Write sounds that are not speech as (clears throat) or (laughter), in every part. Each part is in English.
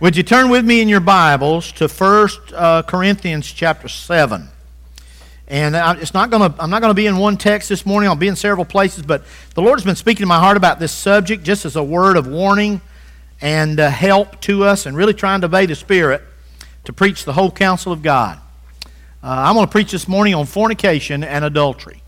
Would you turn with me in your Bibles to 1 uh, Corinthians chapter 7? And it's not gonna, I'm not going to be in one text this morning. I'll be in several places, but the Lord has been speaking to my heart about this subject just as a word of warning and uh, help to us and really trying to obey the Spirit to preach the whole counsel of God. Uh, I'm going to preach this morning on fornication and adultery.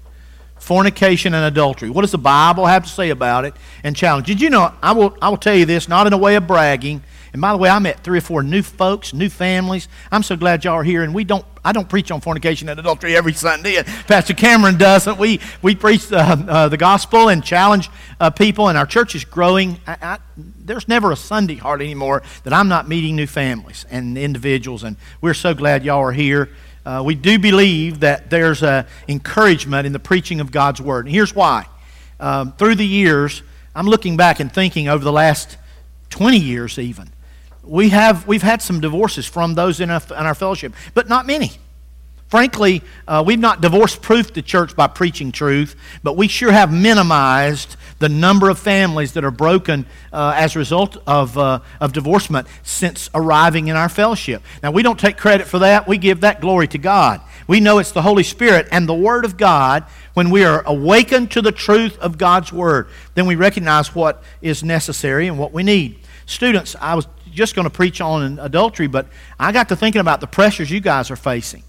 Fornication and adultery. What does the Bible have to say about it and challenge? Did you know, I will, I will tell you this, not in a way of bragging, and by the way, I met three or four new folks, new families. I'm so glad y'all are here. And we don't, I don't preach on fornication and adultery every Sunday. Pastor Cameron doesn't. We, we preach uh, uh, the gospel and challenge uh, people, and our church is growing. I, I, there's never a Sunday hardly anymore that I'm not meeting new families and individuals. And we're so glad y'all are here. Uh, we do believe that there's a encouragement in the preaching of God's word. And here's why. Um, through the years, I'm looking back and thinking over the last 20 years even we have, we've had some divorces from those in our, in our fellowship, but not many. Frankly, uh, we've not divorce proofed the church by preaching truth, but we sure have minimized the number of families that are broken uh, as a result of, uh, of divorcement since arriving in our fellowship. Now, we don't take credit for that. We give that glory to God. We know it's the Holy Spirit and the Word of God. When we are awakened to the truth of God's Word, then we recognize what is necessary and what we need. Students, I was just going to preach on adultery, but I got to thinking about the pressures you guys are facing.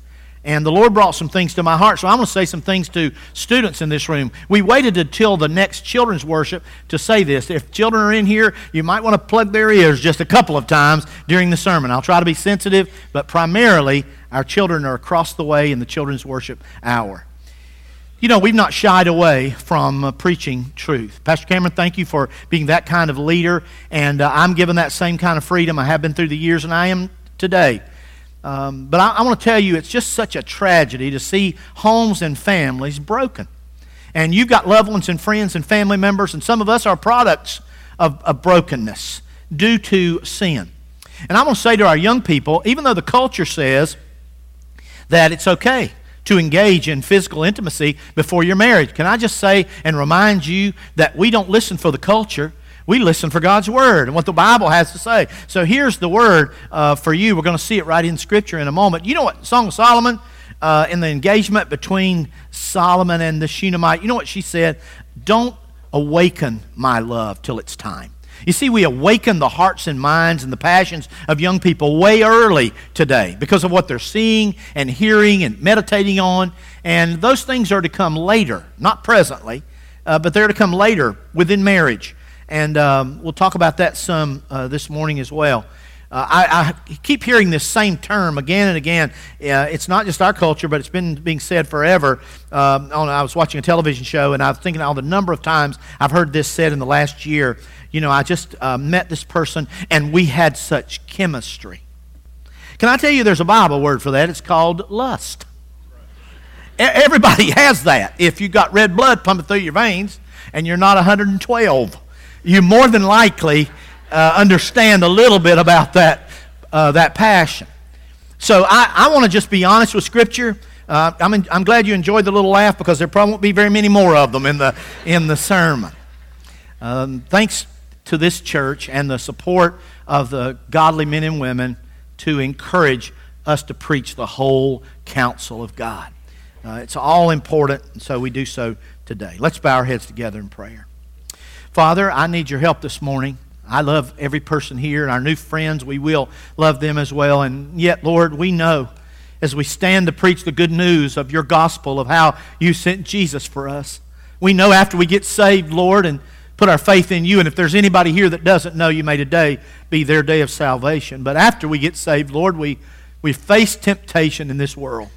And the Lord brought some things to my heart. So I'm going to say some things to students in this room. We waited until the next children's worship to say this. If children are in here, you might want to plug their ears just a couple of times during the sermon. I'll try to be sensitive, but primarily our children are across the way in the children's worship hour. You know, we've not shied away from uh, preaching truth. Pastor Cameron, thank you for being that kind of leader, and uh, I'm given that same kind of freedom. I have been through the years, and I am today. Um, but I, I want to tell you, it's just such a tragedy to see homes and families broken. And you've got loved ones and friends and family members, and some of us are products of, of brokenness due to sin. And I'm going to say to our young people, even though the culture says that it's okay to engage in physical intimacy before your marriage. Can I just say and remind you that we don't listen for the culture. We listen for God's Word and what the Bible has to say. So here's the Word uh, for you. We're going to see it right in Scripture in a moment. You know what? Song of Solomon, uh, in the engagement between Solomon and the Shunammite, you know what she said? Don't awaken my love till it's time. You see, we awaken the hearts and minds and the passions of young people way early today because of what they're seeing and hearing and meditating on. And those things are to come later, not presently, uh, but they're to come later within marriage. And um, we'll talk about that some uh, this morning as well. Uh, I, I, keep hearing this same term again and again. Uh, it's not just our culture, but it's been being said forever. Um, on, I was watching a television show, and I was thinking all the number of times I've heard this said in the last year. You know, I just uh, met this person, and we had such chemistry. Can I tell you there's a Bible word for that? It's called lust. Everybody (laughs) has that. If you've got red blood pumping through your veins and you're not 112, you more than likely uh, understand a little bit about that, uh, that passion. So I, I want to just be honest with Scripture. Uh, I'm, in, I'm glad you enjoyed the little laugh because there probably won't be very many more of them in the, in the sermon. Um, thanks to this church and the support of the godly men and women to encourage us to preach the whole counsel of God. Uh, it's all important, and so we do so today. Let's bow our heads together in prayer. Father, I need your help this morning. I love every person here and our new friends. We will love them as well. And yet, Lord, we know as we stand to preach the good news of your gospel of how you sent Jesus for us. We know after we get saved, Lord, and put our faith in you, and if there's anybody here that doesn't know you, may today be their day of salvation. But after we get saved, Lord, we, we face temptation in this world.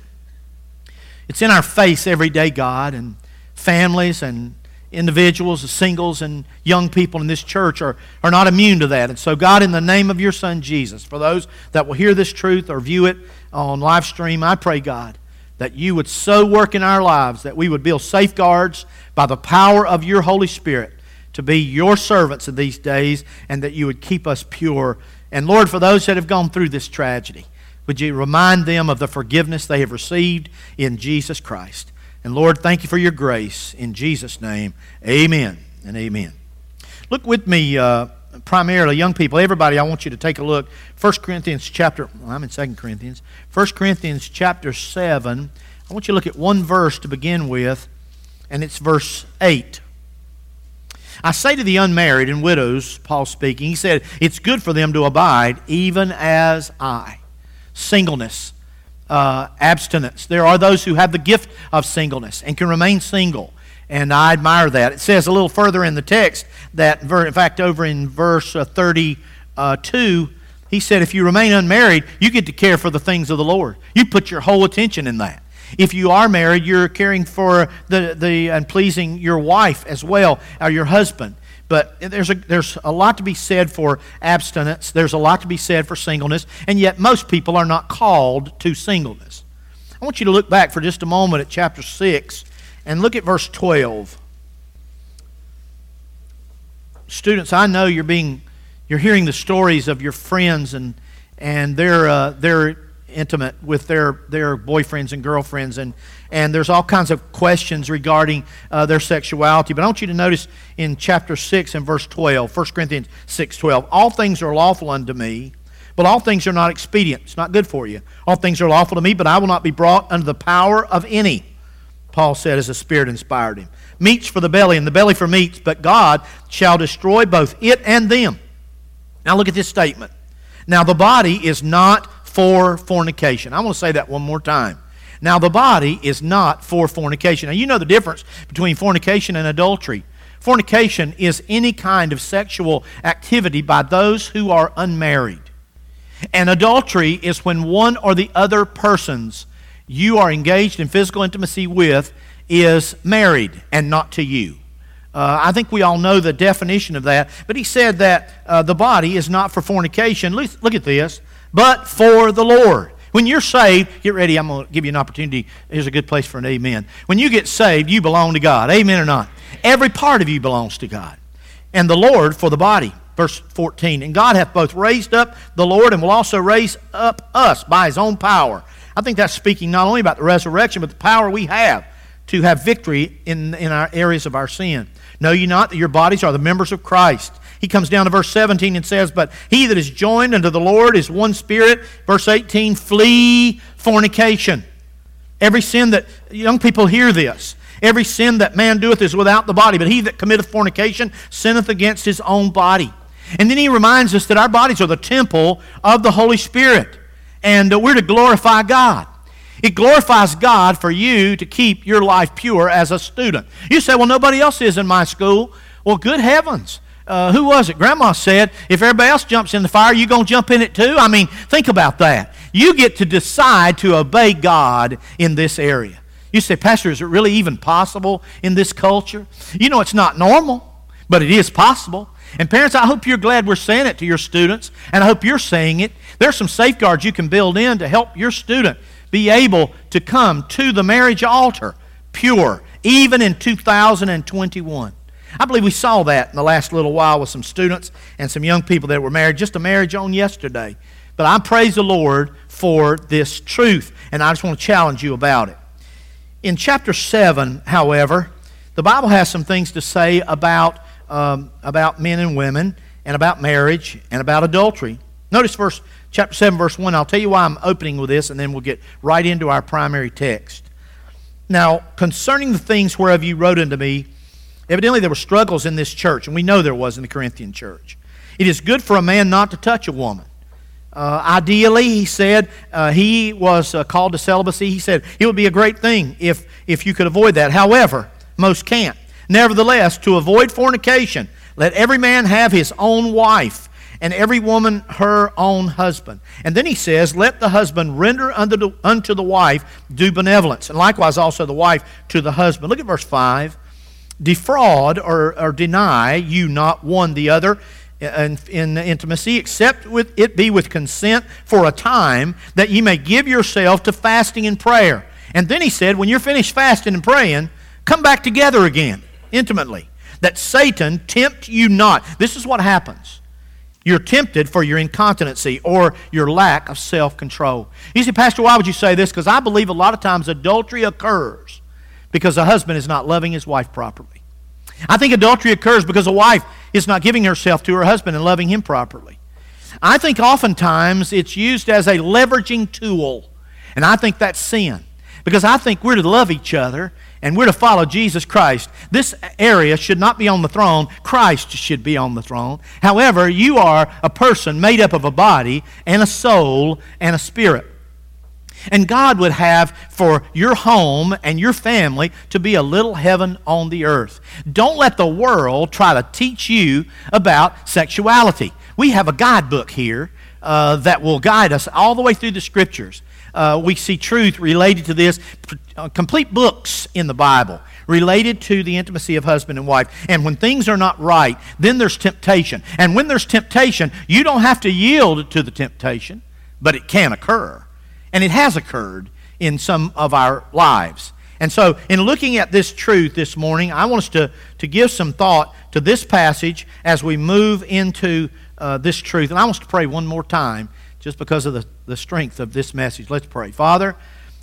It's in our face every day, God, and families and individuals, the singles, and young people in this church are, are not immune to that. And so, God, in the name of your Son Jesus, for those that will hear this truth or view it on live stream, I pray, God, that you would so work in our lives that we would build safeguards by the power of your Holy Spirit to be your servants in these days and that you would keep us pure. And Lord, for those that have gone through this tragedy, would you remind them of the forgiveness they have received in Jesus Christ? And Lord, thank you for your grace. In Jesus' name, amen and amen. Look with me uh, primarily young people, everybody, I want you to take a look. 1 Corinthians chapter, well, I'm in 2 Corinthians. 1 Corinthians chapter 7. I want you to look at one verse to begin with, and it's verse 8. I say to the unmarried and widows, Paul speaking, he said, It's good for them to abide, even as I. Singleness, uh, abstinence. There are those who have the gift of singleness and can remain single. And I admire that. It says a little further in the text that, in fact, over in verse uh, 32, he said, If you remain unmarried, you get to care for the things of the Lord. You put your whole attention in that. If you are married, you're caring for the, the and pleasing your wife as well, or your husband. But there's a, there's a lot to be said for abstinence. There's a lot to be said for singleness. And yet, most people are not called to singleness. I want you to look back for just a moment at chapter 6 and look at verse 12. Students, I know you're being you're hearing the stories of your friends and and their uh, their intimate with their, their boyfriends and girlfriends, and, and there's all kinds of questions regarding uh, their sexuality. But I want you to notice in chapter 6 and verse 12, 1 Corinthians 6 12, all things are lawful unto me, but all things are not expedient. It's not good for you. All things are lawful to me, but I will not be brought under the power of any. Paul said, as the Spirit inspired him. Meats for the belly, and the belly for meats, but God shall destroy both it and them. Now look at this statement. Now the body is not for fornication. I want to say that one more time. Now, the body is not for fornication. Now, you know the difference between fornication and adultery. Fornication is any kind of sexual activity by those who are unmarried. And adultery is when one or the other persons you are engaged in physical intimacy with is married and not to you. Uh, I think we all know the definition of that. But he said that uh, the body is not for fornication. Look, look at this but for the Lord. When you're saved, get ready, I'm going to give you an opportunity. Here's a good place for an amen. When you get saved, you belong to God. Amen or not? Every part of you belongs to God. And the Lord for the body. Verse 14. And God hath both raised up the Lord and will also raise up us by his own power. I think that's speaking not only about the resurrection, but the power we have to have victory in, in our areas of our sin. Know ye not that your bodies are the members of Christ? He comes down to verse 17 and says, But he that is joined unto the Lord is one spirit. Verse 18, flee fornication. Every sin that, young people hear this. Every sin that man doeth is without the body, but he that committeth fornication sinneth against his own body. And then he reminds us that our bodies are the temple of the Holy Spirit, and uh, we're to glorify God. It glorifies God for you to keep your life pure as a student. You say, well, nobody else is in my school. Well, good heavens uh, who was it? Grandma said, if everybody else jumps in the fire, you going to jump in it too? I mean, think about that. You get to decide to obey God in this area. You say, Pastor, is it really even possible in this culture? You know, it's not normal, but it is possible. And parents, I hope you're glad we're saying it to your students, and I hope you're saying it. There's some safeguards you can build in to help your student be able to come to the marriage altar pure, even in 2021. I believe we saw that in the last little while with some students and some young people that were married, just a marriage on yesterday. But I praise the Lord for this truth, and I just want to challenge you about it. In chapter 7, however, the Bible has some things to say about, um, about men and women, and about marriage, and about adultery. Notice verse, chapter 7, verse 1. I'll tell you why I'm opening with this, and then we'll get right into our primary text. Now, concerning the things whereof you wrote unto me, Evidently, there were struggles in this church, and we know there was in the Corinthian church. It is good for a man not to touch a woman. Uh, ideally, he said, uh, he was uh, called to celibacy. He said it would be a great thing if, if you could avoid that. However, most can't. Nevertheless, to avoid fornication, let every man have his own wife, and every woman her own husband. And then he says, Let the husband render unto the, unto the wife due benevolence, and likewise also the wife to the husband. Look at verse 5 defraud or, or deny you not one the other in, in intimacy, except with it be with consent for a time, that ye may give yourself to fasting and prayer. And then he said, when you're finished fasting and praying, come back together again, intimately, that Satan tempt you not. This is what happens. You're tempted for your incontinency or your lack of self control. You say, Pastor, why would you say this? Because I believe a lot of times adultery occurs because a husband is not loving his wife properly. I think adultery occurs because a wife is not giving herself to her husband and loving him properly. I think oftentimes it's used as a leveraging tool, and I think that's sin. Because I think we're to love each other and we're to follow Jesus Christ. This area should not be on the throne. Christ should be on the throne. However, you are a person made up of a body and a soul and a spirit. And God would have for your home and your family to be a little heaven on the earth. Don't let the world try to teach you about sexuality. We have a guidebook here uh, that will guide us all the way through the scriptures. Uh, we see truth related to this, uh, complete books in the Bible related to the intimacy of husband and wife. And when things are not right, then there's temptation. And when there's temptation, you don't have to yield to the temptation, but it can occur. And it has occurred in some of our lives. And so, in looking at this truth this morning, I want us to, to give some thought to this passage as we move into uh, this truth. And I want us to pray one more time just because of the, the strength of this message. Let's pray. Father,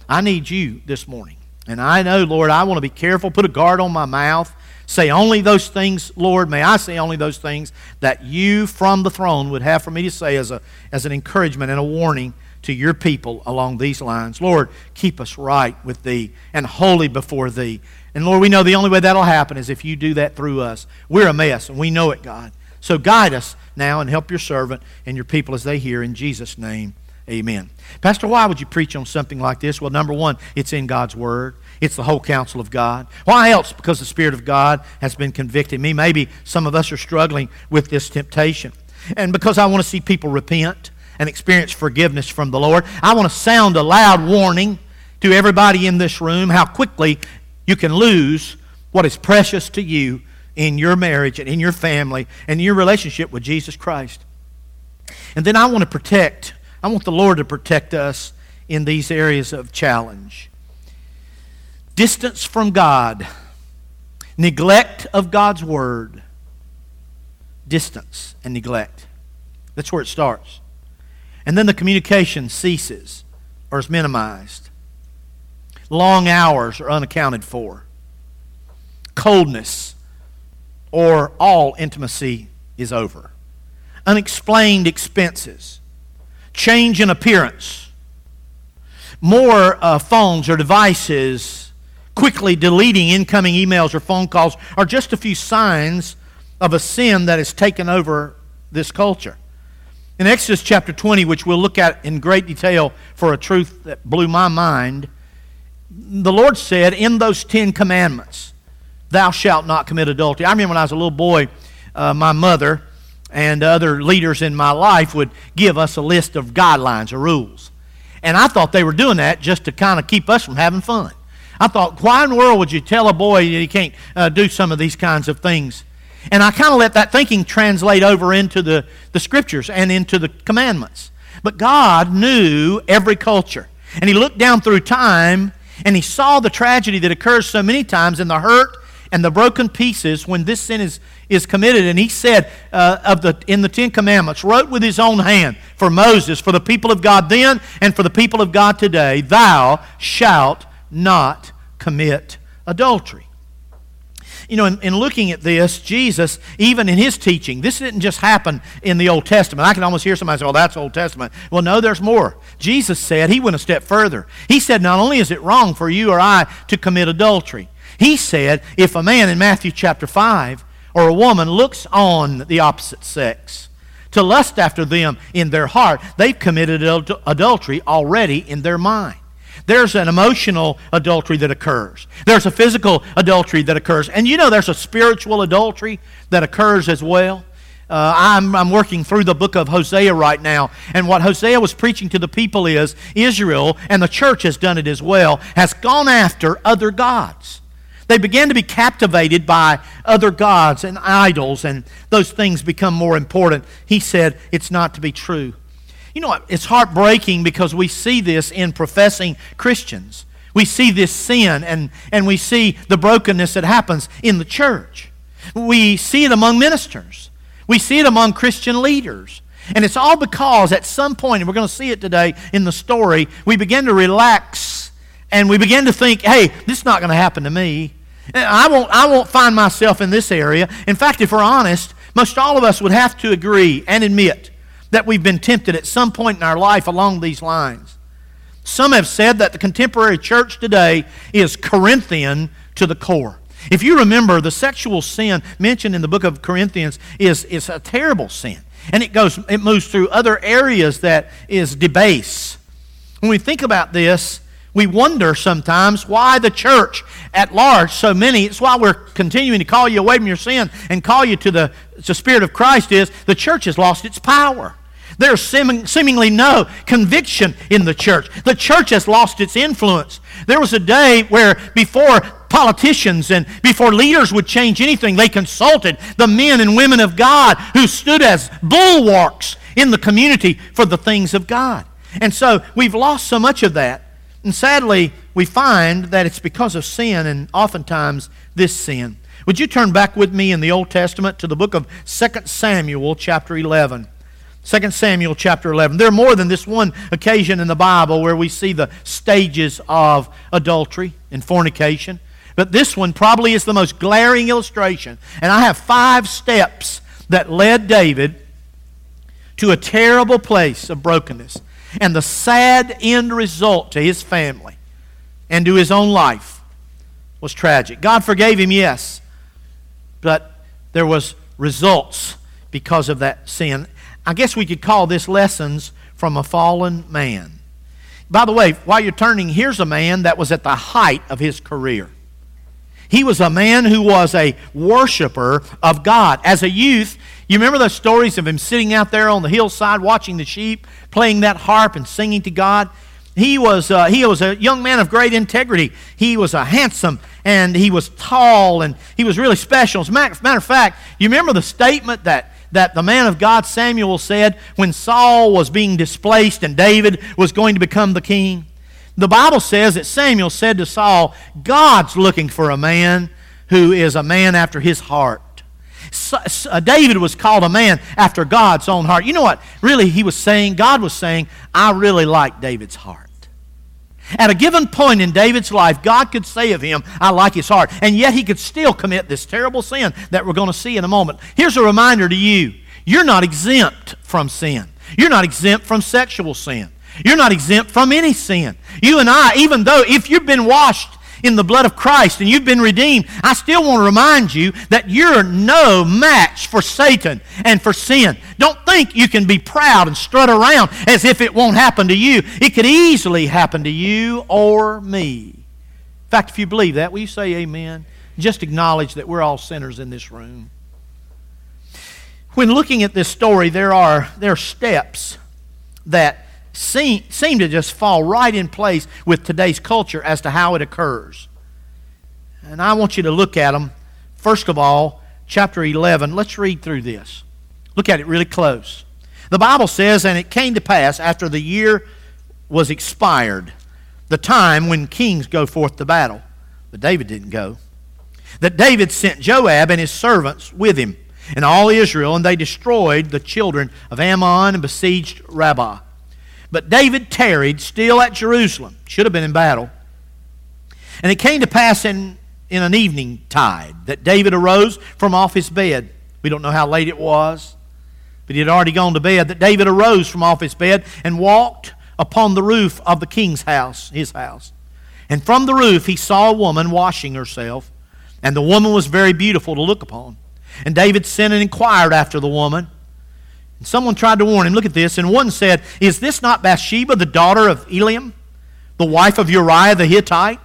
I need you this morning. And I know, Lord, I want to be careful, put a guard on my mouth, say only those things, Lord, may I say only those things that you from the throne would have for me to say as, a, as an encouragement and a warning to your people along these lines. Lord, keep us right with thee and holy before thee. And Lord, we know the only way that'll happen is if you do that through us. We're a mess, and we know it, God. So guide us now and help your servant and your people as they hear. In Jesus' name, amen. Pastor, why would you preach on something like this? Well, number one, it's in God's Word. It's the whole counsel of God. Why else? Because the Spirit of God has been convicting me. Maybe some of us are struggling with this temptation. And because I want to see people repent and experience forgiveness from the Lord. I want to sound a loud warning to everybody in this room how quickly you can lose what is precious to you in your marriage and in your family and your relationship with Jesus Christ. And then I want to protect, I want the Lord to protect us in these areas of challenge. Distance from God, neglect of God's Word, distance and neglect. That's where it starts. And then the communication ceases or is minimized. Long hours are unaccounted for. Coldness or all intimacy is over. Unexplained expenses. Change in appearance. More uh, phones or devices quickly deleting incoming emails or phone calls are just a few signs of a sin that has taken over this culture. In Exodus chapter 20, which we'll look at in great detail for a truth that blew my mind, the Lord said in those Ten Commandments, Thou shalt not commit adultery. I remember when I was a little boy, uh, my mother and other leaders in my life would give us a list of guidelines or rules. And I thought they were doing that just to kind of keep us from having fun. I thought, why in the world would you tell a boy that he can't uh, do some of these kinds of things? And I kind of let that thinking translate over into the, the scriptures and into the commandments. But God knew every culture. And He looked down through time and He saw the tragedy that occurs so many times and the hurt and the broken pieces when this sin is, is committed. And He said uh, of the, in the Ten Commandments, wrote with His own hand for Moses, for the people of God then, and for the people of God today, Thou shalt not commit adultery you know, in, in, looking at this, Jesus, even in his teaching, this didn't just happen in the Old Testament. I can almost hear somebody say, well, that's Old Testament. Well, no, there's more. Jesus said, he went a step further. He said, not only is it wrong for you or I to commit adultery, he said, if a man in Matthew chapter 5 or a woman looks on the opposite sex, to lust after them in their heart, they've committed adultery already in their mind. There's an emotional adultery that occurs. There's a physical adultery that occurs. And you know there's a spiritual adultery that occurs as well. Uh, I'm, I'm working through the book of Hosea right now. And what Hosea was preaching to the people is Israel, and the church has done it as well, has gone after other gods. They began to be captivated by other gods and idols, and those things become more important. He said it's not to be true. You know what? It's heartbreaking because we see this in professing Christians. We see this sin and, and we see the brokenness that happens in the church. We see it among ministers. We see it among Christian leaders. And it's all because at some point, and we're going to see it today in the story, we begin to relax and we begin to think, hey, this is not going to happen to me. I won't, I won't find myself in this area. In fact, if we're honest, most all of us would have to agree and admit that we've been tempted at some point in our life along these lines. Some have said that the contemporary church today is Corinthian to the core. If you remember, the sexual sin mentioned in the book of Corinthians is, is a terrible sin. And it goes, it moves through other areas that is debase. When we think about this, we wonder sometimes why the church at large, so many, it's why we're continuing to call you away from your sin and call you to the, the Spirit of Christ, is the church has lost its power. There's seemingly no conviction in the church. The church has lost its influence. There was a day where before politicians and before leaders would change anything, they consulted the men and women of God who stood as bulwarks in the community for the things of God. And so we've lost so much of that. And sadly, we find that it's because of sin and oftentimes this sin. Would you turn back with me in the Old Testament to the book of 2 Samuel, chapter 11? 2 Samuel chapter 11. There are more than this one occasion in the Bible where we see the stages of adultery and fornication. But this one probably is the most glaring illustration. And I have five steps that led David to a terrible place of brokenness. And the sad end result to his family and to his own life was tragic. God forgave him, yes, but there was results because of that sin. I guess we could call this lessons from a fallen man. By the way, while you're turning, here's a man that was at the height of his career. He was a man who was a worshiper of God. As a youth, you remember those stories of him sitting out there on the hillside watching the sheep, playing that harp and singing to God? He was, uh, he was a young man of great integrity. He was a handsome and he was tall and he was really special. As a matter, matter of fact, you remember the statement that that the man of God Samuel said when Saul was being displaced and David was going to become the king? The Bible says that Samuel said to Saul, God's looking for a man who is a man after his heart. Uh, David was called a man after God's own heart. You know what? Really, he was saying, God was saying, I really like David's heart. At a given point in David's life, God could say of him, I like his heart. And yet he could still commit this terrible sin that we're going to see in a moment. Here's a reminder to you you're not exempt from sin, you're not exempt from sexual sin. You're not exempt from any sin. You and I, even though if you've been washed in the blood of Christ and you've been redeemed, I still want to remind you that you're no match for Satan and for sin. Don't think you can be proud and strut around as if it won't happen to you. It could easily happen to you or me. In fact, if you believe that, will you say amen? Just acknowledge that we're all sinners in this room. When looking at this story, there are, there are steps that seem, seem to just fall right in place with today's culture as to how it occurs. And I want you to look at them. First of all, chapter 11. Let's read through this. Look at it really close. The Bible says, And it came to pass after the year was expired, the time when kings go forth to battle. But David didn't go. That David sent Joab and his servants with him and all Israel, and they destroyed the children of Ammon and besieged Rabbah. But David tarried still at Jerusalem. Should have been in battle. And it came to pass in, in an evening tide that David arose from off his bed. We don't know how late it was, but he had already gone to bed. That David arose from off his bed and walked upon the roof of the king's house, his house. And from the roof he saw a woman washing herself, and the woman was very beautiful to look upon. And David sent and inquired after the woman. And someone tried to warn him. Look at this. And one said, Is this not Bathsheba, the daughter of Eliam, the wife of Uriah the Hittite?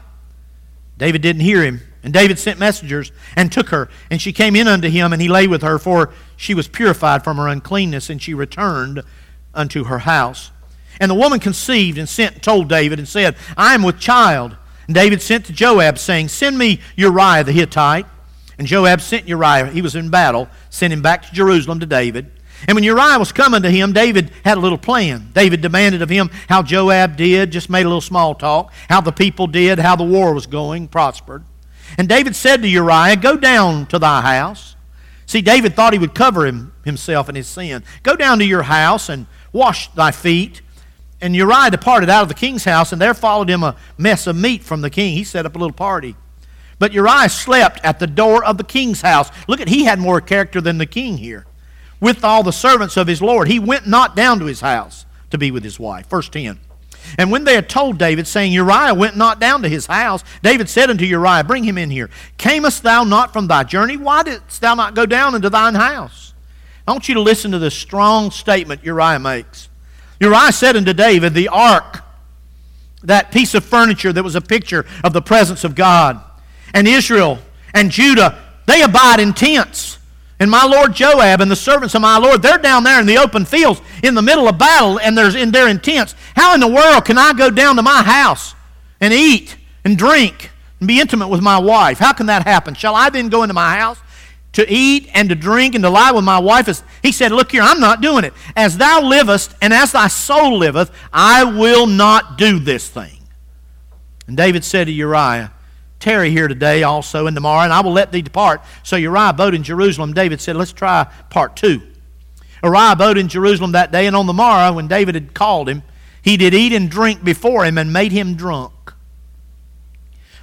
David didn't hear him. And David sent messengers and took her. And she came in unto him, and he lay with her, for she was purified from her uncleanness, and she returned unto her house. And the woman conceived and sent and told David and said, I am with child. And David sent to Joab, saying, Send me Uriah the Hittite. And Joab sent Uriah, he was in battle, sent him back to Jerusalem to David. And when Uriah was coming to him, David had a little plan. David demanded of him how Joab did, just made a little small talk, how the people did, how the war was going, prospered. And David said to Uriah, Go down to thy house. See, David thought he would cover him, himself in his sin. Go down to your house and wash thy feet. And Uriah departed out of the king's house, and there followed him a mess of meat from the king. He set up a little party. But Uriah slept at the door of the king's house. Look at, he had more character than the king here. With all the servants of his Lord. He went not down to his house to be with his wife. Verse 10. And when they had told David, saying, Uriah went not down to his house, David said unto Uriah, Bring him in here. Camest thou not from thy journey? Why didst thou not go down into thine house? I want you to listen to this strong statement Uriah makes. Uriah said unto David, The ark, that piece of furniture that was a picture of the presence of God, and Israel and Judah, they abide in tents. And my Lord Joab and the servants of my Lord, they're down there in the open fields in the middle of battle and there's in they're in tents. How in the world can I go down to my house and eat and drink and be intimate with my wife? How can that happen? Shall I then go into my house to eat and to drink and to lie with my wife? He said, Look here, I'm not doing it. As thou livest and as thy soul liveth, I will not do this thing. And David said to Uriah, tarry here today also and tomorrow, and I will let thee depart. So Uriah abode in Jerusalem. David said, Let's try part two. Uriah abode in Jerusalem that day, and on the morrow, when David had called him, he did eat and drink before him and made him drunk.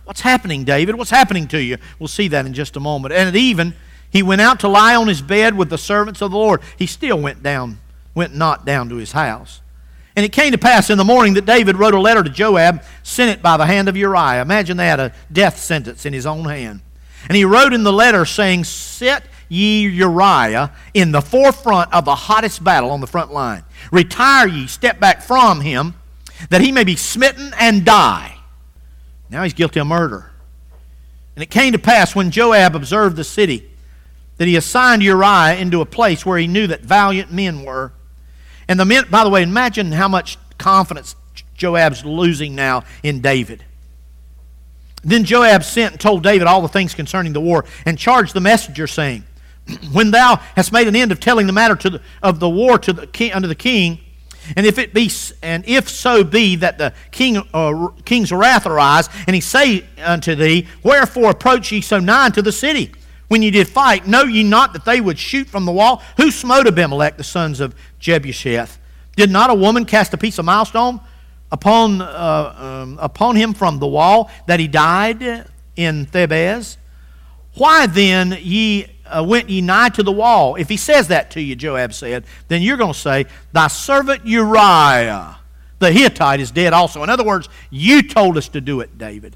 What's happening, David? What's happening to you? We'll see that in just a moment. And at even, he went out to lie on his bed with the servants of the Lord. He still went down, went not down to his house. And it came to pass in the morning that David wrote a letter to Joab, sent it by the hand of Uriah. Imagine that, a death sentence in his own hand. And he wrote in the letter saying, Set ye Uriah in the forefront of the hottest battle on the front line. Retire ye, step back from him, that he may be smitten and die. Now he's guilty of murder. And it came to pass when Joab observed the city that he assigned Uriah into a place where he knew that valiant men were and the men, by the way, imagine how much confidence Joab's losing now in David. Then Joab sent and told David all the things concerning the war and charged the messenger, saying, (clears throat) When thou hast made an end of telling the matter the, of the war to the king, unto the king, and if it be, and if so be that the king, uh, king's wrath arise, and he say unto thee, Wherefore approach ye so nigh to the city? When ye did fight, know ye not that they would shoot from the wall? Who smote Abimelech, the sons of Jerubbesheth? Did not a woman cast a piece of milestone upon, uh, um, upon him from the wall that he died in Thebez? Why then ye uh, went ye nigh to the wall? If he says that to you, Joab said, then you're going to say, Thy servant Uriah the Hittite is dead also. In other words, you told us to do it, David.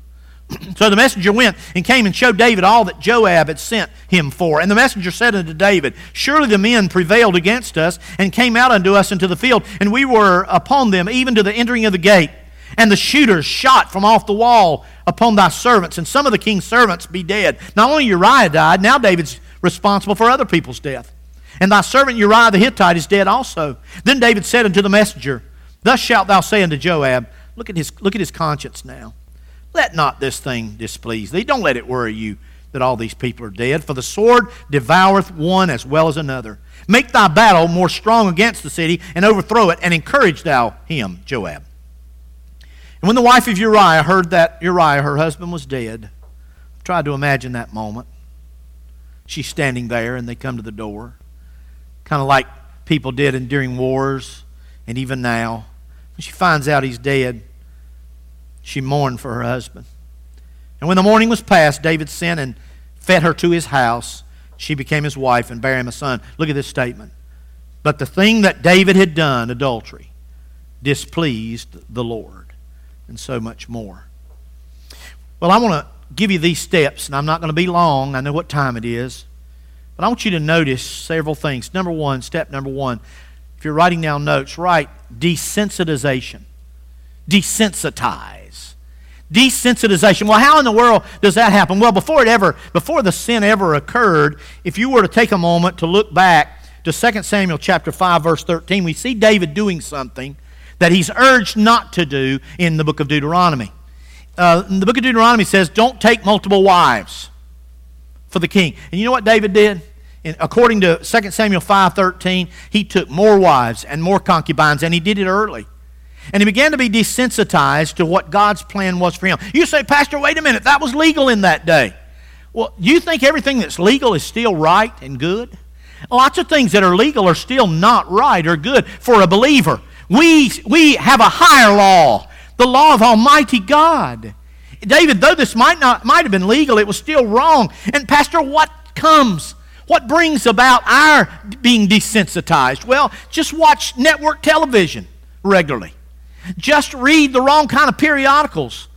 (clears throat) So the messenger went and came and showed David all that Joab had sent him for. And the messenger said unto David, Surely the men prevailed against us and came out unto us into the field, and we were upon them even to the entering of the gate. And the shooters shot from off the wall upon thy servants, and some of the king's servants be dead. Not only Uriah died, now David's responsible for other people's death. And thy servant Uriah the Hittite is dead also. Then David said unto the messenger, Thus shalt thou say unto Joab, Look at his, look at his conscience now. Let not this thing displease thee. Don't let it worry you that all these people are dead, for the sword devoureth one as well as another. Make thy battle more strong against the city, and overthrow it, and encourage thou him, Joab. And when the wife of Uriah heard that Uriah, her husband, was dead, I tried to imagine that moment. She's standing there, and they come to the door, kind of like people did in, during wars, and even now. When she finds out he's dead, she mourned for her husband. And when the morning was past, David sent and fed her to his house. She became his wife and bare him a son. Look at this statement. But the thing that David had done, adultery, displeased the Lord, and so much more. Well, I want to give you these steps, and I'm not going to be long. I know what time it is. But I want you to notice several things. Number one, step number one, if you're writing down notes, write desensitization. Desensitize desensitization. Well, how in the world does that happen? Well, before it ever, before the sin ever occurred, if you were to take a moment to look back to 2 Samuel chapter 5, verse 13, we see David doing something that he's urged not to do in the book of Deuteronomy. Uh, the book of Deuteronomy says, Don't take multiple wives for the king. And you know what David did? In, according to 2 Samuel 5:13, he took more wives and more concubines, and he did it early. And he began to be desensitized to what God's plan was for him. You say, Pastor, wait a minute, that was legal in that day. Well, you think everything that's legal is still right and good? Lots of things that are legal are still not right or good for a believer. We, we have a higher law, the law of Almighty God. David, though this might not might have been legal, it was still wrong. And Pastor, what comes? What brings about our being desensitized? Well, just watch network television regularly. Just read the wrong kind of periodicals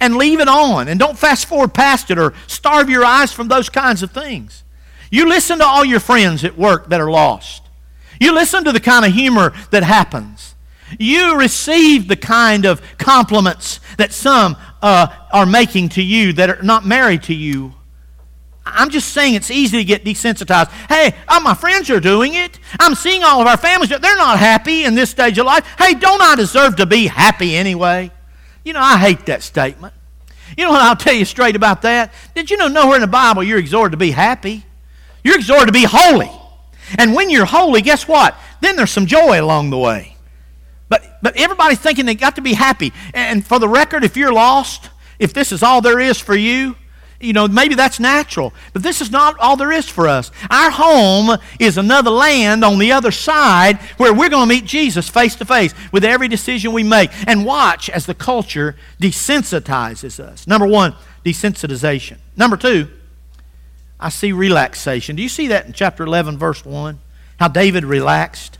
and leave it on and don't fast forward past it or starve your eyes from those kinds of things. You listen to all your friends at work that are lost. You listen to the kind of humor that happens. You receive the kind of compliments that some uh, are making to you that are not married to you. I'm just saying it's easy to get desensitized. Hey, all my friends are doing it. I'm seeing all of our families. They're not happy in this stage of life. Hey, don't I deserve to be happy anyway? You know, I hate that statement. You know what I'll tell you straight about that? Did you know nowhere in the Bible you're exhorted to be happy? You're exhorted to be holy. And when you're holy, guess what? Then there's some joy along the way. But, but everybody's thinking they got to be happy. And for the record, if you're lost, if this is all there is for you, you know, maybe that's natural. But this is not all there is for us. Our home is another land on the other side where we're going to meet Jesus face to face with every decision we make and watch as the culture desensitizes us. Number one, desensitization. Number two, I see relaxation. Do you see that in chapter 11, verse 1? How David relaxed?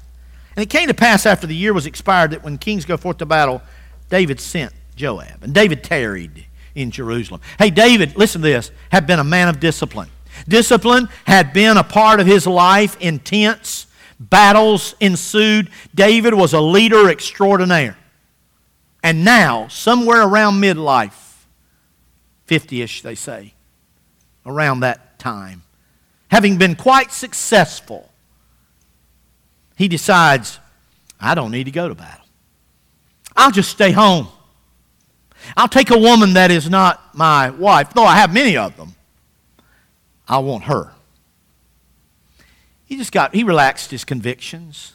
And it came to pass after the year was expired that when kings go forth to battle, David sent Joab. And David tarried in Jerusalem. Hey, David, listen to this, had been a man of discipline. Discipline had been a part of his life, intense. Battles ensued. David was a leader extraordinaire. And now, somewhere around midlife, 50 ish, they say, around that time, having been quite successful, he decides, I don't need to go to battle. I'll just stay home. I'll take a woman that is not my wife, though I have many of them. I want her. He just got, he relaxed his convictions.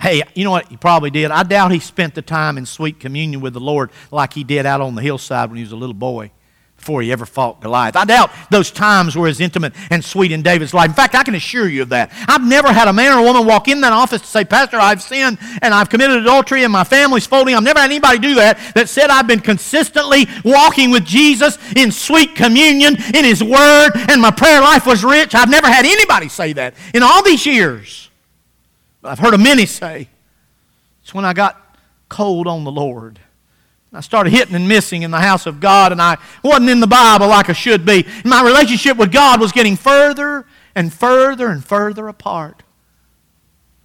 Hey, you know what he probably did? I doubt he spent the time in sweet communion with the Lord like he did out on the hillside when he was a little boy before he ever fought Goliath. I doubt those times were as intimate and sweet in David's life. In fact, I can assure you of that. I've never had a man or a woman walk in that office to say, Pastor, I've sinned and I've committed adultery and my family's folding. I've never had anybody do that that said I've been consistently walking with Jesus in sweet communion in His Word and my prayer life was rich. I've never had anybody say that in all these years. I've heard of many say, it's when I got cold on the Lord. I started hitting and missing in the house of God, and I wasn't in the Bible like I should be. My relationship with God was getting further and further and further apart.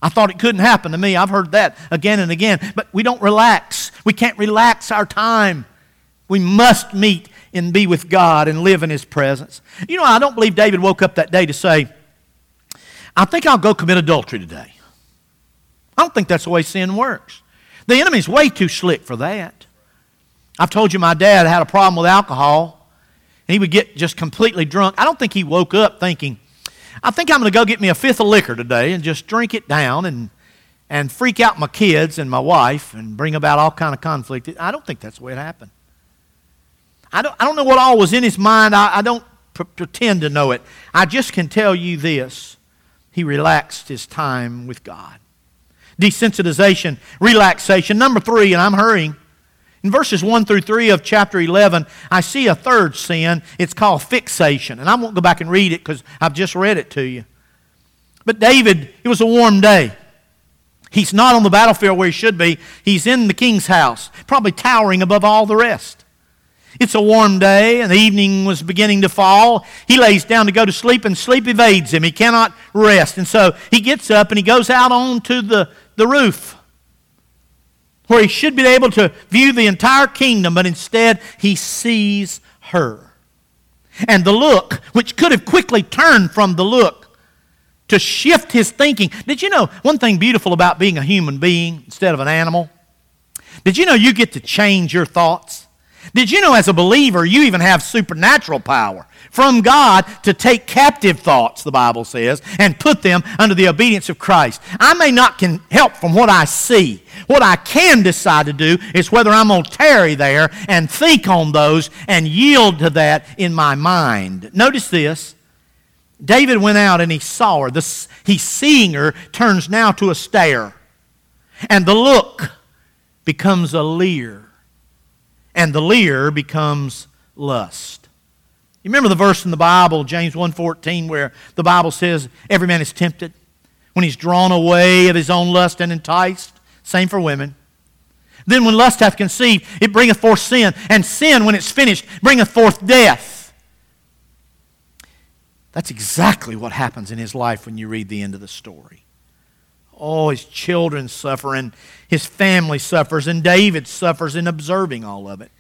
I thought it couldn't happen to me. I've heard that again and again. But we don't relax. We can't relax our time. We must meet and be with God and live in His presence. You know, I don't believe David woke up that day to say, I think I'll go commit adultery today. I don't think that's the way sin works. The enemy's way too slick for that. I've told you my dad had a problem with alcohol. And he would get just completely drunk. I don't think he woke up thinking, I think I'm going to go get me a fifth of liquor today and just drink it down and, and freak out my kids and my wife and bring about all kind of conflict. I don't think that's the way it happened. I don't, I don't know what all was in his mind. I, I don't pr- pretend to know it. I just can tell you this. He relaxed his time with God. Desensitization, relaxation. Number three, and I'm hurrying. In verses 1 through 3 of chapter 11, I see a third sin. It's called fixation. And I won't go back and read it because I've just read it to you. But David, it was a warm day. He's not on the battlefield where he should be. He's in the king's house, probably towering above all the rest. It's a warm day, and the evening was beginning to fall. He lays down to go to sleep, and sleep evades him. He cannot rest. And so he gets up and he goes out onto the, the roof where he should be able to view the entire kingdom, but instead he sees her. And the look, which could have quickly turned from the look to shift his thinking. Did you know one thing beautiful about being a human being instead of an animal? Did you know you get to change your thoughts? Did you know as a believer you even have supernatural power? From God to take captive thoughts, the Bible says, and put them under the obedience of Christ. I may not can help from what I see. What I can decide to do is whether I'm going to tarry there and think on those and yield to that in my mind. Notice this. David went out and he saw her. This, he's seeing her turns now to a stare. And the look becomes a leer. and the leer becomes lust. You remember the verse in the Bible, James 1.14, where the Bible says, every man is tempted when he's drawn away of his own lust and enticed. Same for women. Then when lust hath conceived, it bringeth forth sin. And sin, when it's finished, bringeth forth death. That's exactly what happens in his life when you read the end of the story. Oh, his children suffer, and his family suffers, and David suffers in observing all of it.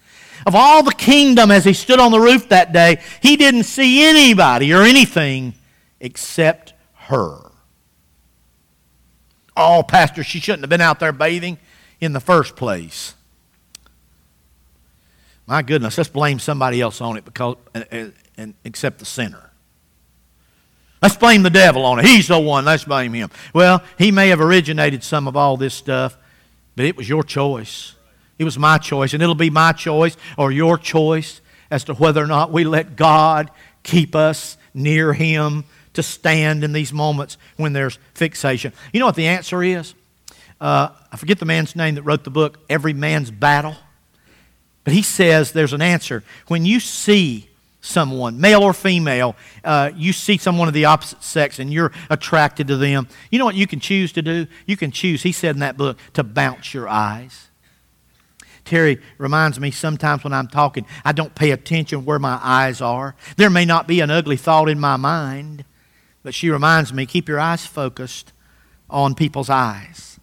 Of all the kingdom as he stood on the roof that day, he didn't see anybody or anything except her. Oh, Pastor, she shouldn't have been out there bathing in the first place. My goodness, let's blame somebody else on it because, and, and, except the sinner. Let's blame the devil on it. He's the one. Let's blame him. Well, he may have originated some of all this stuff, but it was your choice. It was my choice, and it'll be my choice or your choice as to whether or not we let God keep us near Him to stand in these moments when there's fixation. You know what the answer is? Uh, I forget the man's name that wrote the book, Every Man's Battle. But he says there's an answer. When you see someone, male or female, uh, you see someone of the opposite sex and you're attracted to them, you know what you can choose to do? You can choose, he said in that book, to bounce your eyes. Terry reminds me sometimes when I'm talking, I don't pay attention where my eyes are. There may not be an ugly thought in my mind, but she reminds me, keep your eyes focused on people's eyes.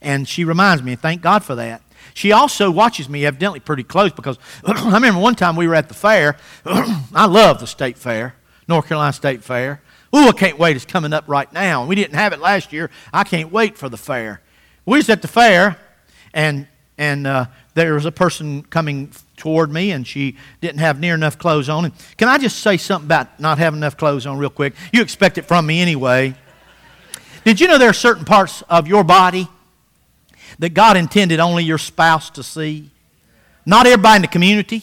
And she reminds me, thank God for that. She also watches me evidently pretty close because (clears throat) I remember one time we were at the fair. (clears throat) I love the state fair, North Carolina State Fair. Ooh, I can't wait. It's coming up right now. We didn't have it last year. I can't wait for the fair. We was at the fair, and and uh, there was a person coming toward me, and she didn't have near enough clothes on. And can I just say something about not having enough clothes on, real quick? You expect it from me anyway. Did you know there are certain parts of your body that God intended only your spouse to see? Not everybody in the community.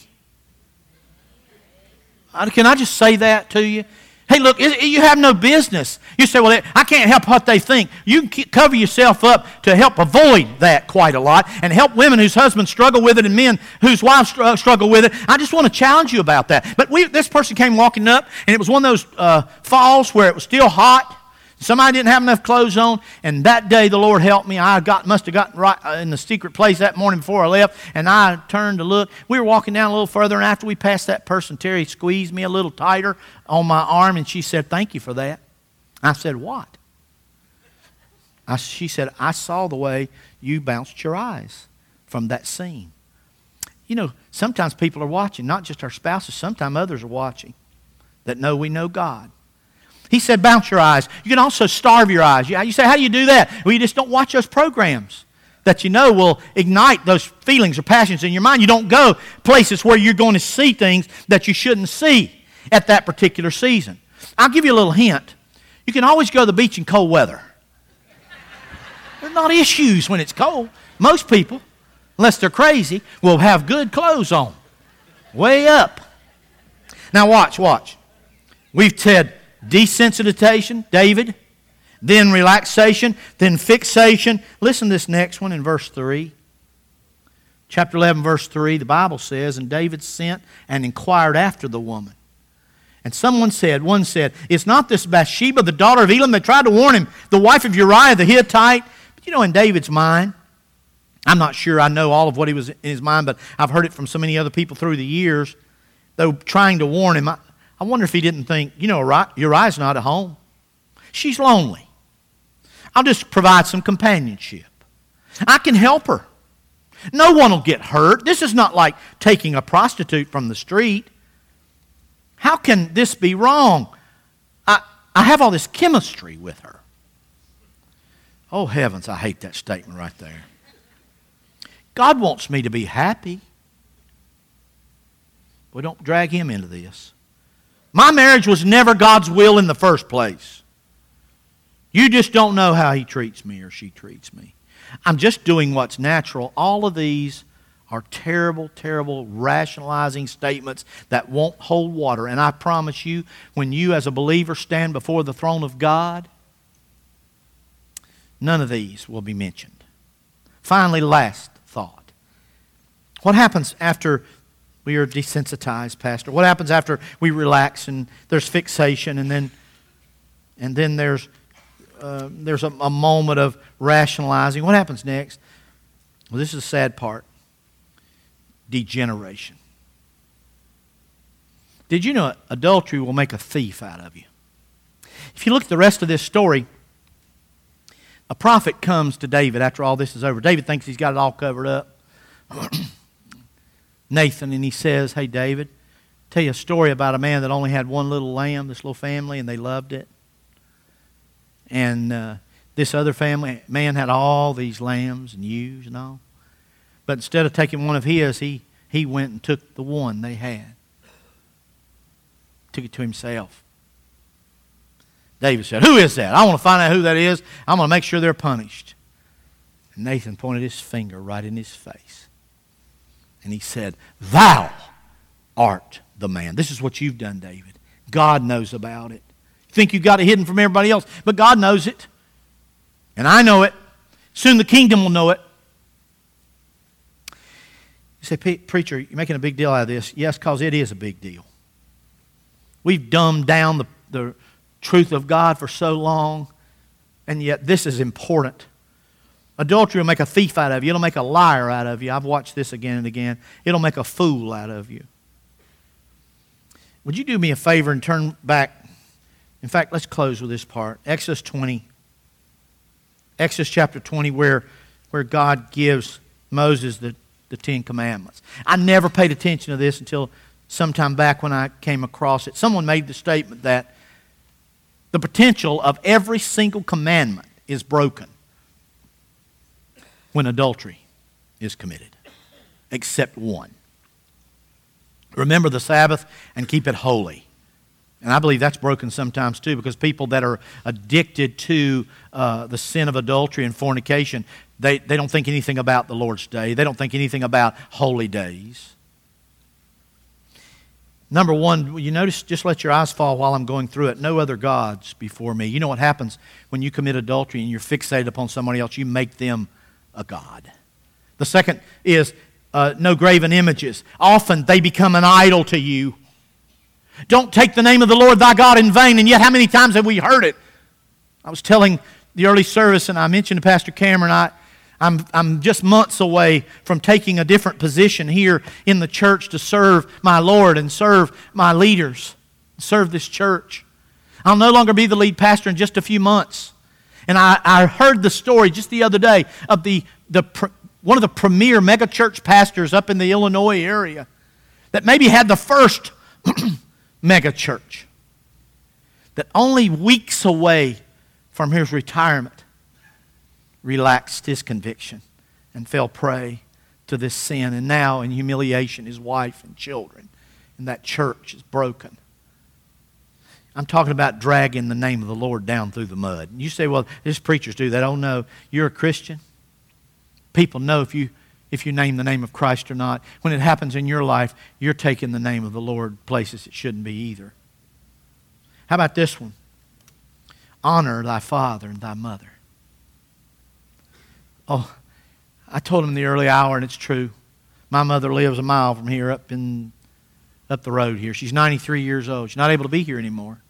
Can I just say that to you? Hey, look, you have no business. You say, well, I can't help what they think. You can cover yourself up to help avoid that quite a lot and help women whose husbands struggle with it and men whose wives uh, struggle with it. I just want to challenge you about that. But we, this person came walking up, and it was one of those uh, falls where it was still hot Somebody didn't have enough clothes on, and that day the Lord helped me. I got must have gotten right uh, in the secret place that morning before I left, and I turned to look. We were walking down a little further, and after we passed that person, Terry squeezed me a little tighter on my arm, and she said, "Thank you for that." I said, "What?" I, she said, "I saw the way you bounced your eyes from that scene." You know, sometimes people are watching, not just our spouses. Sometimes others are watching that know we know God. He said, bounce your eyes. You can also starve your eyes. You say, how do you do that? Well, you just don't watch those programs that you know will ignite those feelings or passions in your mind. You don't go places where you're going to see things that you shouldn't see at that particular season. I'll give you a little hint. You can always go to the beach in cold weather. There's not issues when it's cold. Most people, unless they're crazy, will have good clothes on. Way up. Now watch, watch. We've said desensitization, David, then relaxation, then fixation. Listen to this next one in verse 3. Chapter 11, verse 3, the Bible says, And David sent and inquired after the woman. And someone said, one said, It's not this Bathsheba, the daughter of Eliam. They tried to warn him, the wife of Uriah the Hittite. But you know, in David's mind, I'm not sure I know all of what he was in his mind, but I've heard it from so many other people through the years. Though trying to warn him, wonder if he didn't think, you know, Uriah's not at home. She's lonely. I'll just provide some companionship. I can help her. No one will get hurt. This is not like taking a prostitute from the street. How can this be wrong? I, I have all this chemistry with her. Oh, heavens, I hate that statement right there. God wants me to be happy. We don't drag him into this. My marriage was never God's will in the first place. You just don't know how he treats me or she treats me. I'm just doing what's natural. All of these are terrible, terrible rationalizing statements that won't hold water. And I promise you, when you as a believer stand before the throne of God, none of these will be mentioned. Finally, last thought. What happens after we are desensitized, Pastor? What happens after we relax and there's fixation and then, and then there's, uh, there's a, a moment of rationalizing? What happens next? Well, this is the sad part degeneration. Did you know adultery will make a thief out of you? If you look at the rest of this story, a prophet comes to David after all this is over. David thinks he's got it all covered up. (clears throat) Nathan, and he says, Hey, David, tell you a story about a man that only had one little lamb, this little family, and they loved it. And uh, this other family, man had all these lambs and ewes and all. But instead of taking one of his, he, he went and took the one they had, took it to himself. David said, Who is that? I want to find out who that is. I'm going to make sure they're punished. And Nathan pointed his finger right in his face. And he said, Thou art the man. This is what you've done, David. God knows about it. You think you've got it hidden from everybody else, but God knows it. And I know it. Soon the kingdom will know it. You say, Preacher, you're making a big deal out of this. Yes, because it is a big deal. We've dumbed down the, the truth of God for so long, and yet this is important. Adultery will make a thief out of you. It'll make a liar out of you. I've watched this again and again. It'll make a fool out of you. Would you do me a favor and turn back? In fact, let's close with this part. Exodus 20. Exodus chapter 20, where, where God gives Moses the, the Ten Commandments. I never paid attention to this until sometime back when I came across it. Someone made the statement that the potential of every single commandment is broken when adultery is committed, except one. Remember the Sabbath and keep it holy. And I believe that's broken sometimes too because people that are addicted to uh, the sin of adultery and fornication, they, they don't think anything about the Lord's day. They don't think anything about holy days. Number one, you notice, just let your eyes fall while I'm going through it. No other gods before me. You know what happens when you commit adultery and you're fixated upon somebody else? You make them a God. The second is uh, no graven images. Often they become an idol to you. Don't take the name of the Lord thy God in vain, and yet how many times have we heard it? I was telling the early service, and I mentioned to Pastor Cameron, I, I'm, I'm just months away from taking a different position here in the church to serve my Lord and serve my leaders, serve this church. I'll no longer be the lead pastor in just a few months. And I, I heard the story just the other day of the, the, one of the premier megachurch pastors up in the Illinois area that maybe had the first (clears throat) megachurch that only weeks away from his retirement relaxed his conviction and fell prey to this sin. And now, in humiliation, his wife and children and that church is broken. I'm talking about dragging the name of the Lord down through the mud. You say, well, these preachers do that. Oh, no. You're a Christian. People know if you, if you name the name of Christ or not. When it happens in your life, you're taking the name of the Lord places it shouldn't be either. How about this one? Honor thy father and thy mother. Oh, I told him in the early hour, and it's true. My mother lives a mile from here up in up the road here. She's 93 years old. She's not able to be here anymore.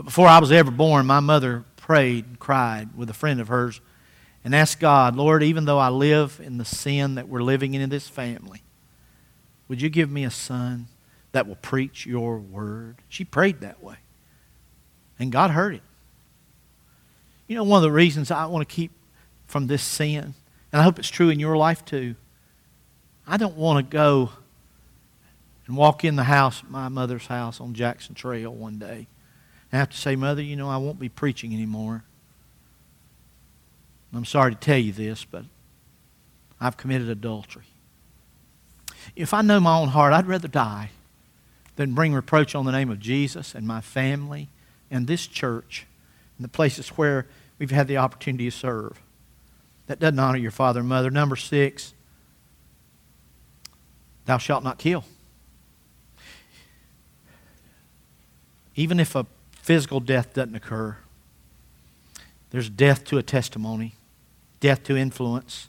But before I was ever born, my mother prayed and cried with a friend of hers and asked God, Lord, even though I live in the sin that we're living in in this family, would you give me a son that will preach your word? She prayed that way. And God heard it. You know, one of the reasons I want to keep from this sin, and I hope it's true in your life too, I don't want to go and walk in the house, my mother's house on Jackson Trail one day I have to say, Mother, you know, I won't be preaching anymore. I'm sorry to tell you this, but I've committed adultery. If I know my own heart, I'd rather die than bring reproach on the name of Jesus and my family and this church and the places where we've had the opportunity to serve. That doesn't honor your father and mother. Number six, thou shalt not kill. Even if a physical death doesn't occur. There's death to a testimony, death to influence,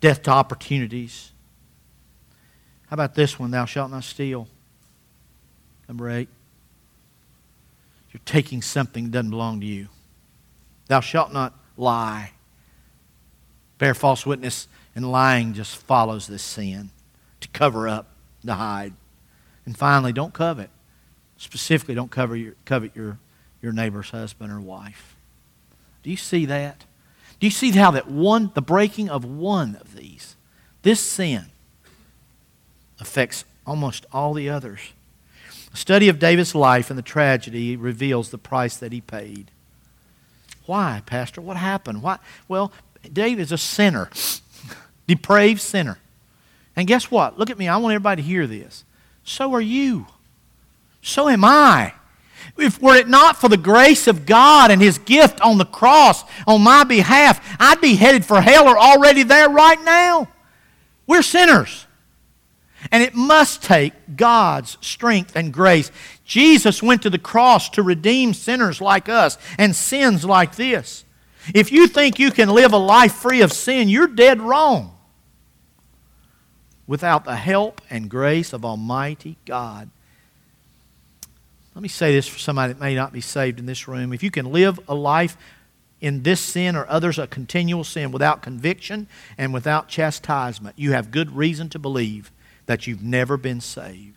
death to opportunities, How about this one? Thou shalt not steal. Number eight. You're taking something that doesn't belong to you. Thou shalt not lie. Bear false witness, and lying just follows this sin to cover up, to hide. And finally, don't covet. Specifically, don't cover your, covet your, your neighbor's husband or wife. Do you see that? Do you see how that one, the breaking of one of these, this sin, affects almost all the others? A study of David's life and the tragedy reveals the price that he paid. Why, Pastor? What happened? Why? Well, David is a sinner, (laughs) depraved sinner. And guess what? Look at me. I want everybody to hear this. So are you. So am I. If were it not for the grace of God and His gift on the cross on my behalf, I'd be headed for hell or already there right now. We're sinners. And it must take God's strength and grace. Jesus went to the cross to redeem sinners like us and sins like this. If you think you can live a life free of sin, you're dead wrong. Without the help and grace of Almighty God. Let me say this for somebody that may not be saved in this room. If you can live a life in this sin or others a continual sin without conviction and without chastisement, you have good reason to believe that you've never been saved.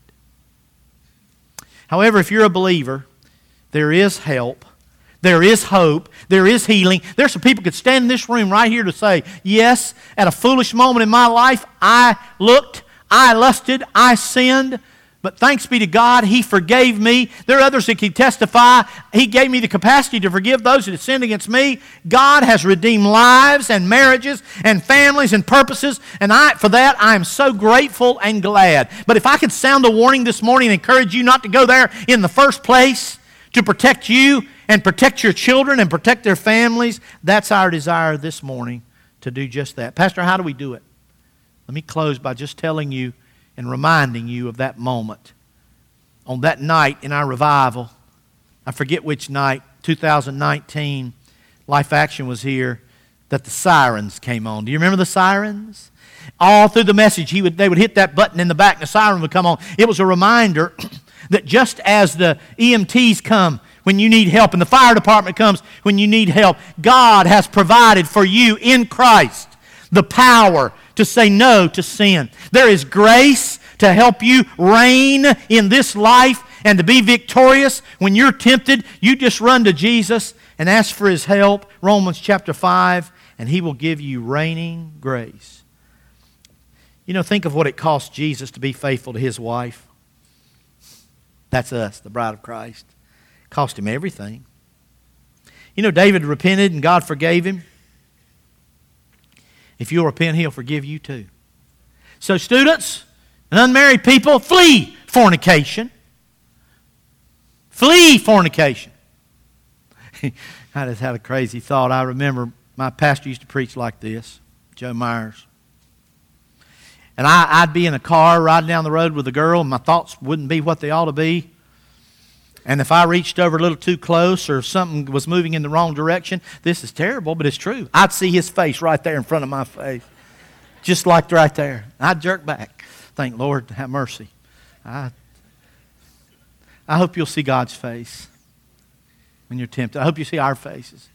However, if you're a believer, there is help. There is hope. There is healing. There's some people could stand in this room right here to say, Yes, at a foolish moment in my life, I looked, I lusted, I sinned, but thanks be to God, He forgave me. There are others that can testify. He gave me the capacity to forgive those that have sinned against me. God has redeemed lives and marriages and families and purposes, and I, for that I am so grateful and glad. But if I could sound a warning this morning and encourage you not to go there in the first place to protect you and protect your children and protect their families, that's our desire this morning to do just that. Pastor, how do we do it? Let me close by just telling you and reminding you of that moment. On that night in our revival, I forget which night, 2019, Life Action was here, that the sirens came on. Do you remember the sirens? All through the message, he would, they would hit that button in the back and the siren would come on. It was a reminder (clears throat) that just as the EMTs come when you need help and the fire department comes when you need help, God has provided for you in Christ the power to say no to sin. There is grace to help you reign in this life and to be victorious. When you're tempted, you just run to Jesus and ask for his help. Romans chapter 5, and he will give you reigning grace. You know, think of what it cost Jesus to be faithful to his wife. That's us, the bride of Christ. It cost him everything. You know, David repented and God forgave him. If you'll repent, He'll forgive you too. So, students and unmarried people, flee fornication. Flee fornication. (laughs) I just had a crazy thought. I remember my pastor used to preach like this, Joe Myers. And I, would be in a car riding down the road with a girl, and my thoughts wouldn't be what they ought to be. And if I reached over a little too close or something was moving in the wrong direction, this is terrible, but it's true. I'd see his face right there in front of my face, just like right there. I'd jerk back. Thank Lord, have mercy. I, I hope you'll see God's face when you're tempted. I hope you see our faces.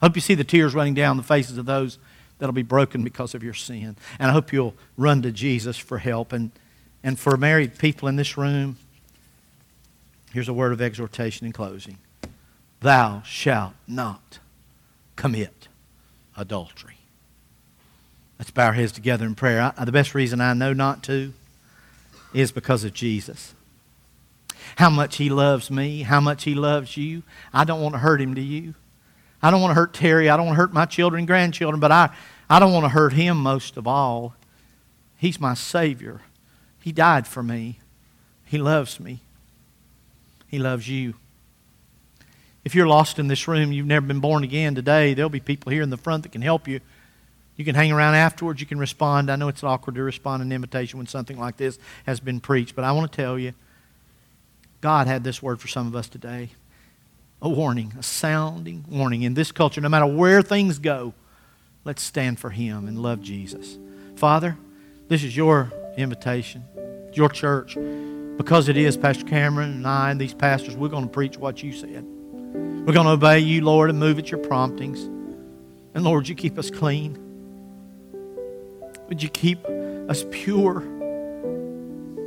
I hope you see the tears running down the faces of those that'll be broken because of your sin. And I hope you'll run to Jesus for help. And, and for married people in this room, Here's a word of exhortation in closing Thou shalt not commit adultery. Let's bow our heads together in prayer. I, the best reason I know not to is because of Jesus. How much He loves me, how much He loves you. I don't want to hurt Him to you. I don't want to hurt Terry. I don't want to hurt my children and grandchildren, but I, I don't want to hurt Him most of all. He's my Savior. He died for me. He loves me. He loves you. If you're lost in this room, you've never been born again today, there'll be people here in the front that can help you. You can hang around afterwards. You can respond. I know it's awkward to respond an invitation when something like this has been preached, but I want to tell you God had this word for some of us today a warning, a sounding warning. In this culture, no matter where things go, let's stand for Him and love Jesus. Father, this is your invitation. your church, because it is Pastor Cameron and I and these pastors, we're going to preach what you said. We're going to obey you, Lord, and move at your promptings. And Lord, you keep us clean. Would you keep us pure?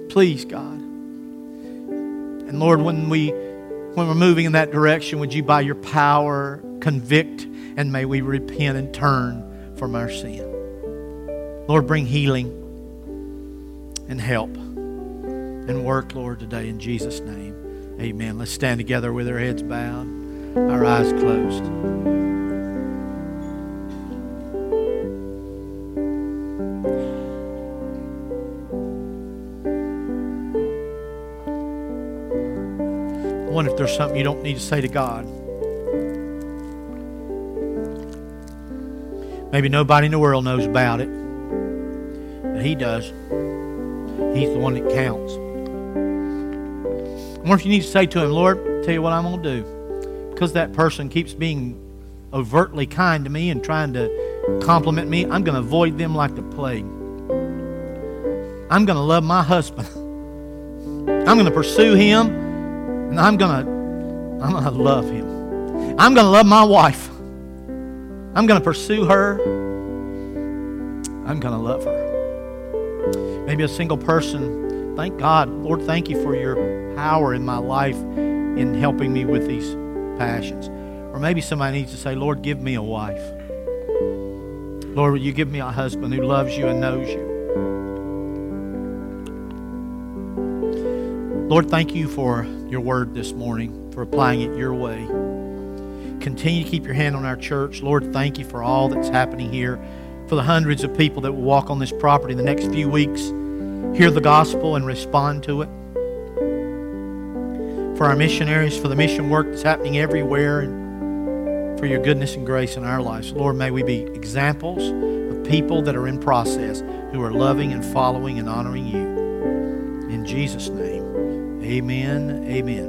Please, God. And Lord, when we when we're moving in that direction, would you by your power convict and may we repent and turn from our sin. Lord, bring healing and help and work, Lord, today in Jesus' name. Amen. Let's stand together with our heads bowed, our eyes closed. I wonder if there's something you don't need to say to God. Maybe nobody in the world knows about it, but He does. He's the one that counts. Wonder if you need to say to Him, Lord, tell you what I'm going to do. Because that person keeps being overtly kind to me and trying to compliment me, I'm going to avoid them like the plague. I'm going to love my husband. (laughs) I'm going to pursue him, and I'm going to I'm going to love him. I'm going to love my wife. I'm going to pursue her. I'm going to love her. Maybe a single person, thank God, Lord, thank you for your power in my life in helping me with these passions. Or maybe somebody needs to say, Lord, give me a wife. Lord, will you give me a husband who loves you and knows you? Lord, thank you for your word this morning, for applying it your way continue to keep your hand on our church. Lord, thank you for all that's happening here, for the hundreds of people that will walk on this property in the next few weeks, hear the gospel and respond to it. For our missionaries, for the mission work that's happening everywhere, and for your goodness and grace in our lives. Lord, may we be examples of people that are in process who are loving and following and honoring you. In Jesus' name, amen. Amen.